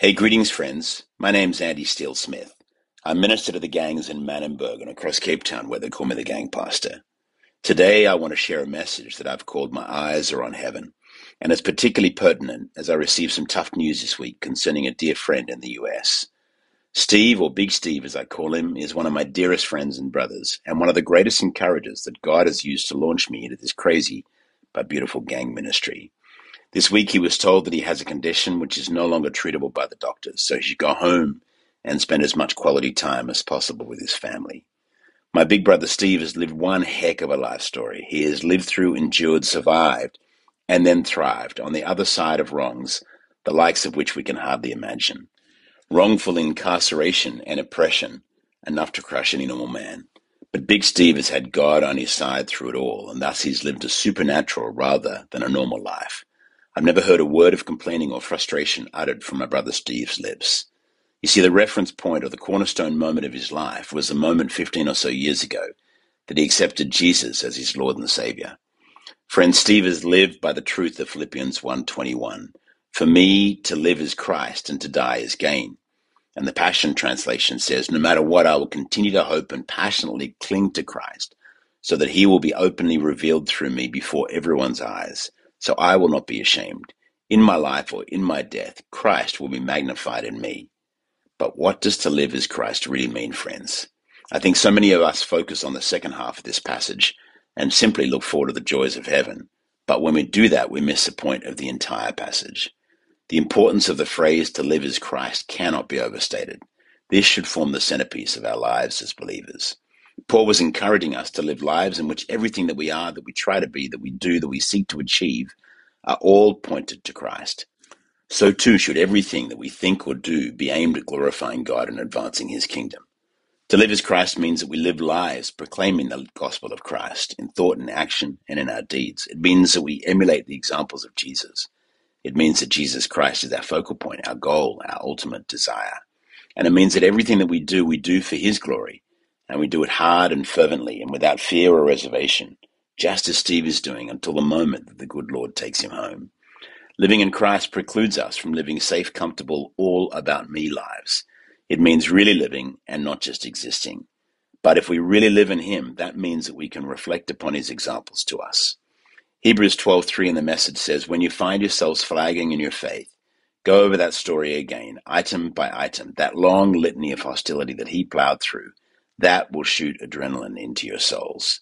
Hey, greetings, friends. My name's Andie Steele Smith. I'm minister to the gangs in Manenberg and across Cape Town, where they call me the gang pastor. Today, I want to share a message that I've called My Eyes Are on Heaven, and it's particularly pertinent as I received some tough news this week concerning a dear friend in the US. Steve, or Big Steve as I call him, is one of my dearest friends and brothers, and one of the greatest encouragers that God has used to launch me into this crazy but beautiful gang ministry. This week he was told that he has a condition which is no longer treatable by the doctors, so he should go home and spend as much quality time as possible with his family. My big brother Steve has lived one heck of a life story. He has lived through, endured, survived, and then thrived on the other side of wrongs, the likes of which we can hardly imagine. Wrongful incarceration and oppression, enough to crush any normal man. But Big Steve has had God on his side through it all, and thus he's lived a supernatural rather than a normal life. I've never heard a word of complaining or frustration uttered from my brother Steve's lips. You see, the reference point or the cornerstone moment of his life was the moment 15 or so years ago that he accepted Jesus as his Lord and Savior. Friend, Steve has lived by the truth of Philippians 1.21. For me, to live is Christ and to die is gain. And the Passion Translation says, no matter what, I will continue to hope and passionately cling to Christ so that he will be openly revealed through me before everyone's eyes. So I will not be ashamed. In my life or in my death, Christ will be magnified in me. But what does to live as Christ really mean, friends? I think so many of us focus on the second half of this passage and simply look forward to the joys of heaven. But when we do that, we miss the point of the entire passage. The importance of the phrase to live as Christ cannot be overstated. This should form the centerpiece of our lives as believers. Paul was encouraging us to live lives in which everything that we are, that we try to be, that we do, that we seek to achieve, are all pointed to Christ. So too should everything that we think or do be aimed at glorifying God and advancing his kingdom. To live as Christ means that we live lives proclaiming the gospel of Christ in thought and action and in our deeds. It means that we emulate the examples of Jesus. It means that Jesus Christ is our focal point, our goal, our ultimate desire. And it means that everything that we do, we do for his glory and we do it hard and fervently and without fear or reservation, just as Steve is doing until the moment that the good Lord takes him home. Living in Christ precludes us from living safe, comfortable, all about me lives. It means really living and not just existing. But if we really live in him, that means that we can reflect upon his examples to us. Hebrews 12:3 in the message says, "When you find yourselves flagging in your faith, go over that story again, item by item, that long litany of hostility that he plowed through that will shoot adrenaline into your souls.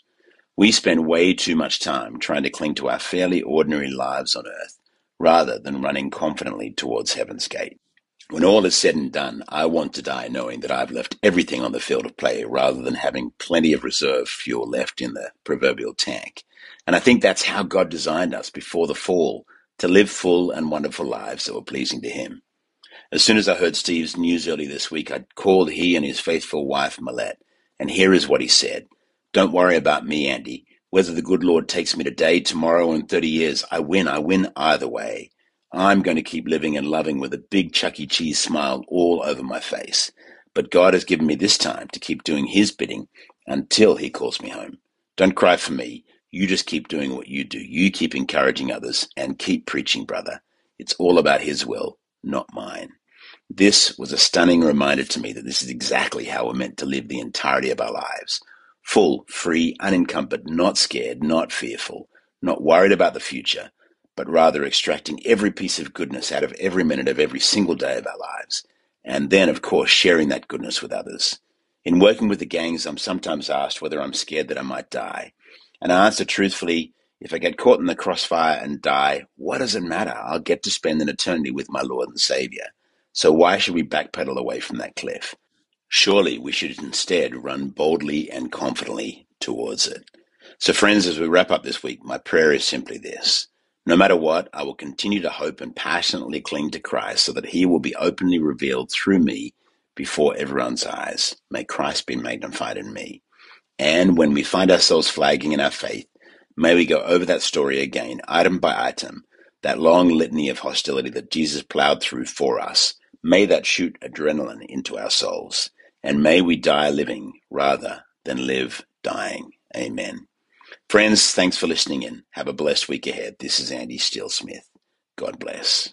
We spend way too much time trying to cling to our fairly ordinary lives on earth rather than running confidently towards heaven's gate. When all is said and done, I want to die knowing that I've left everything on the field of play rather than having plenty of reserve fuel left in the proverbial tank. And I think that's how God designed us before the fall to live full and wonderful lives that were pleasing to Him. As soon as I heard Steve's news early this week, I called he and his faithful wife, Millette, and here is what he said. Don't worry about me, Andie. Whether the good Lord takes me today, tomorrow, or in 30 years, I win. I win either way. I'm going to keep living and loving with a big Chuck E. Cheese smile all over my face. But God has given me this time to keep doing His bidding until He calls me home. Don't cry for me. You just keep doing what you do. You keep encouraging others and keep preaching, brother. It's all about His will, not mine. This was a stunning reminder to me that this is exactly how we're meant to live the entirety of our lives. Full, free, unencumbered, not scared, not fearful, not worried about the future, but rather extracting every piece of goodness out of every minute of every single day of our lives. And then, of course, sharing that goodness with others. In working with the gangs, I'm sometimes asked whether I'm scared that I might die. And I answer truthfully, if I get caught in the crossfire and die, what does it matter? I'll get to spend an eternity with my Lord and Savior. So why should we backpedal away from that cliff? Surely we should instead run boldly and confidently towards it. So, friends, as we wrap up this week, my prayer is simply this. No matter what, I will continue to hope and passionately cling to Christ so that he will be openly revealed through me before everyone's eyes. May Christ be magnified in me. And when we find ourselves flagging in our faith, may we go over that story again, item by item, that long litany of hostility that Jesus plowed through for us May that shoot adrenaline into our souls, and may we die living rather than live dying. Amen. Friends, thanks for listening in. Have a blessed week ahead. This is Andie Steele Smith. God bless.